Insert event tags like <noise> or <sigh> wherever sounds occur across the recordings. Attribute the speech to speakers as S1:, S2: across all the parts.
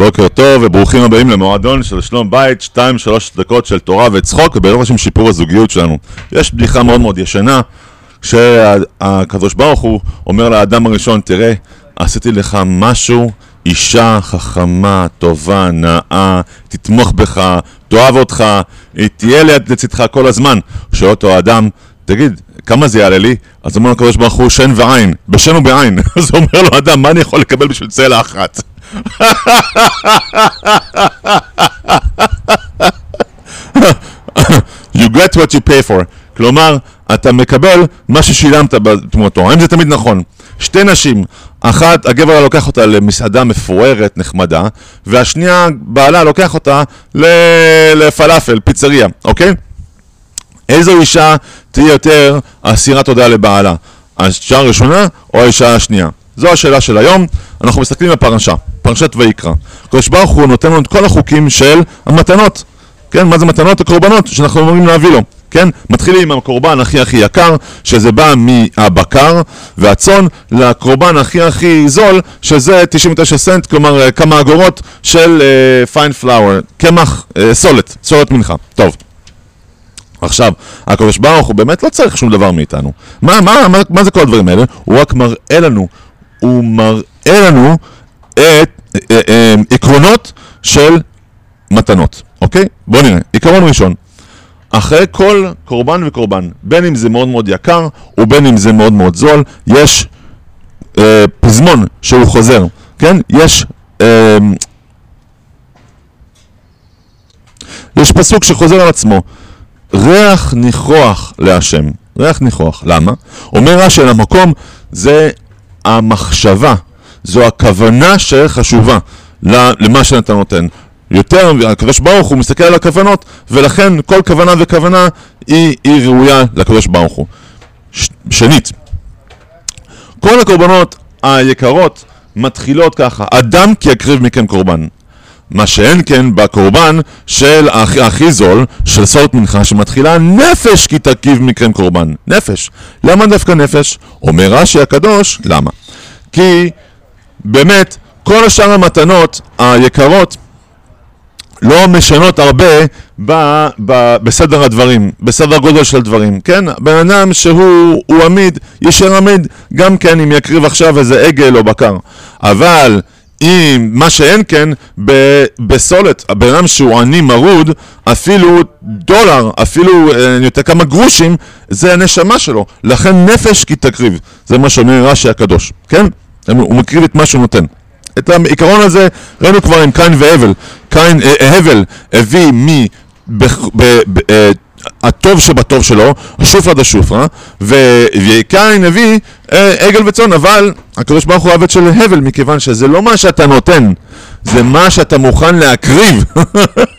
S1: בוקר טוב וברוכים הבאים למועדון של שלום בית, 2-3 דקות של תורה וצחוק ובעזרת השם שיפור הזוגיות שלנו. יש בדיחה מאוד מאוד ישנה, כשהקדוש ברוך הוא אומר לאדם הראשון, תראה, עשיתי לך משהו, אישה חכמה, טובה, נאה, תתמוך בך, תאהב אותך, היא תהיה ליד לצדך כל הזמן. שואל אותו האדם, תגיד, כמה זה יעלה לי? אז אומר הקדוש ברוך הוא, שן ועין, בשן ובעין. <laughs> אז אומר לו אדם, מה אני יכול לקבל בשביל צלע אחת? You get what you pay for. כלומר, אתה מקבל מה ששילמת בתמורתו. האם זה תמיד נכון? שתי נשים, אחת, הגבר לוקח אותה למסעדה מפוארת, נחמדה, והשנייה, בעלה לוקח אותה לפלאפל, פיצריה, אוקיי? איזו אישה תהיה יותר אסירת תודה לבעלה? האישה הראשונה או האישה השנייה? זו השאלה של היום, אנחנו מסתכלים בפרשה, פרשת ויקרא. הקדוש ברוך הוא נותן לנו את כל החוקים של המתנות, כן? מה זה מתנות? הקורבנות שאנחנו אמורים להביא לו, כן? מתחילים עם הקורבן הכי הכי יקר, שזה בא מהבקר והצאן, לקורבן הכי הכי זול, שזה 99 סנט, כלומר כמה אגורות של פיין uh, פלאואר, קמח, uh, סולת, סולת מנחה. טוב. עכשיו, הקדוש ברוך הוא באמת לא צריך שום דבר מאיתנו. מה, מה, מה, מה זה כל הדברים האלה? הוא רק מראה לנו הוא מראה לנו את אה, אה, אה, עקרונות של מתנות, אוקיי? בואו נראה. עיקרון ראשון, אחרי כל קורבן וקורבן, בין אם זה מאוד מאוד יקר ובין אם זה מאוד מאוד זול, יש אה, פזמון שהוא חוזר, כן? יש... אה, יש פסוק שחוזר על עצמו, ריח ניחוח להשם. ריח ניחוח, למה? אומר רש"י על המקום, זה המחשבה, זו הכוונה שחשובה למה שאתה נותן. יותר, הקדוש ברוך הוא מסתכל על הכוונות, ולכן כל כוונה וכוונה היא, היא ראויה לקדוש ברוך הוא. ש, שנית, כל הקורבנות היקרות מתחילות ככה, אדם כי יקריב מכם קורבן. מה שאין כן בקורבן של הכי, הכי זול, של סולת מנחה, שמתחילה נפש כי תקיב מכם קורבן. נפש. למה דווקא נפש? אומר רש"י הקדוש, למה? כי באמת, כל השאר המתנות היקרות לא משנות הרבה ב, ב, בסדר הדברים, בסדר גודל של דברים, כן? בן אדם שהוא עמיד, יישאר עמיד גם כן אם יקריב עכשיו איזה עגל או בקר. אבל אם מה שאין כן בסולת, הבן אדם שהוא עני מרוד, אפילו דולר, אפילו אה, יותר כמה גרושים, זה הנשמה שלו. לכן נפש כי תקריב. זה מה שאומר רש"י הקדוש, כן? הוא מקריב את מה שהוא נותן. את העיקרון הזה ראינו כבר עם קין והבל. קין, אה, הבל הביא מ... אה, הטוב שבטוב שלו, שופרא דה שופרא, וקין הביא אה, עגל וצאן, אבל הקדוש ברוך הוא עבד של הבל, מכיוון שזה לא מה שאתה נותן, זה מה שאתה מוכן להקריב.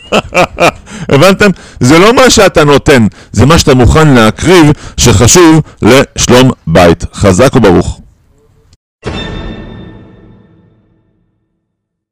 S1: <laughs> הבנתם? זה לא מה שאתה נותן, זה מה שאתה מוכן להקריב, שחשוב לשלום בית. חזק וברוך.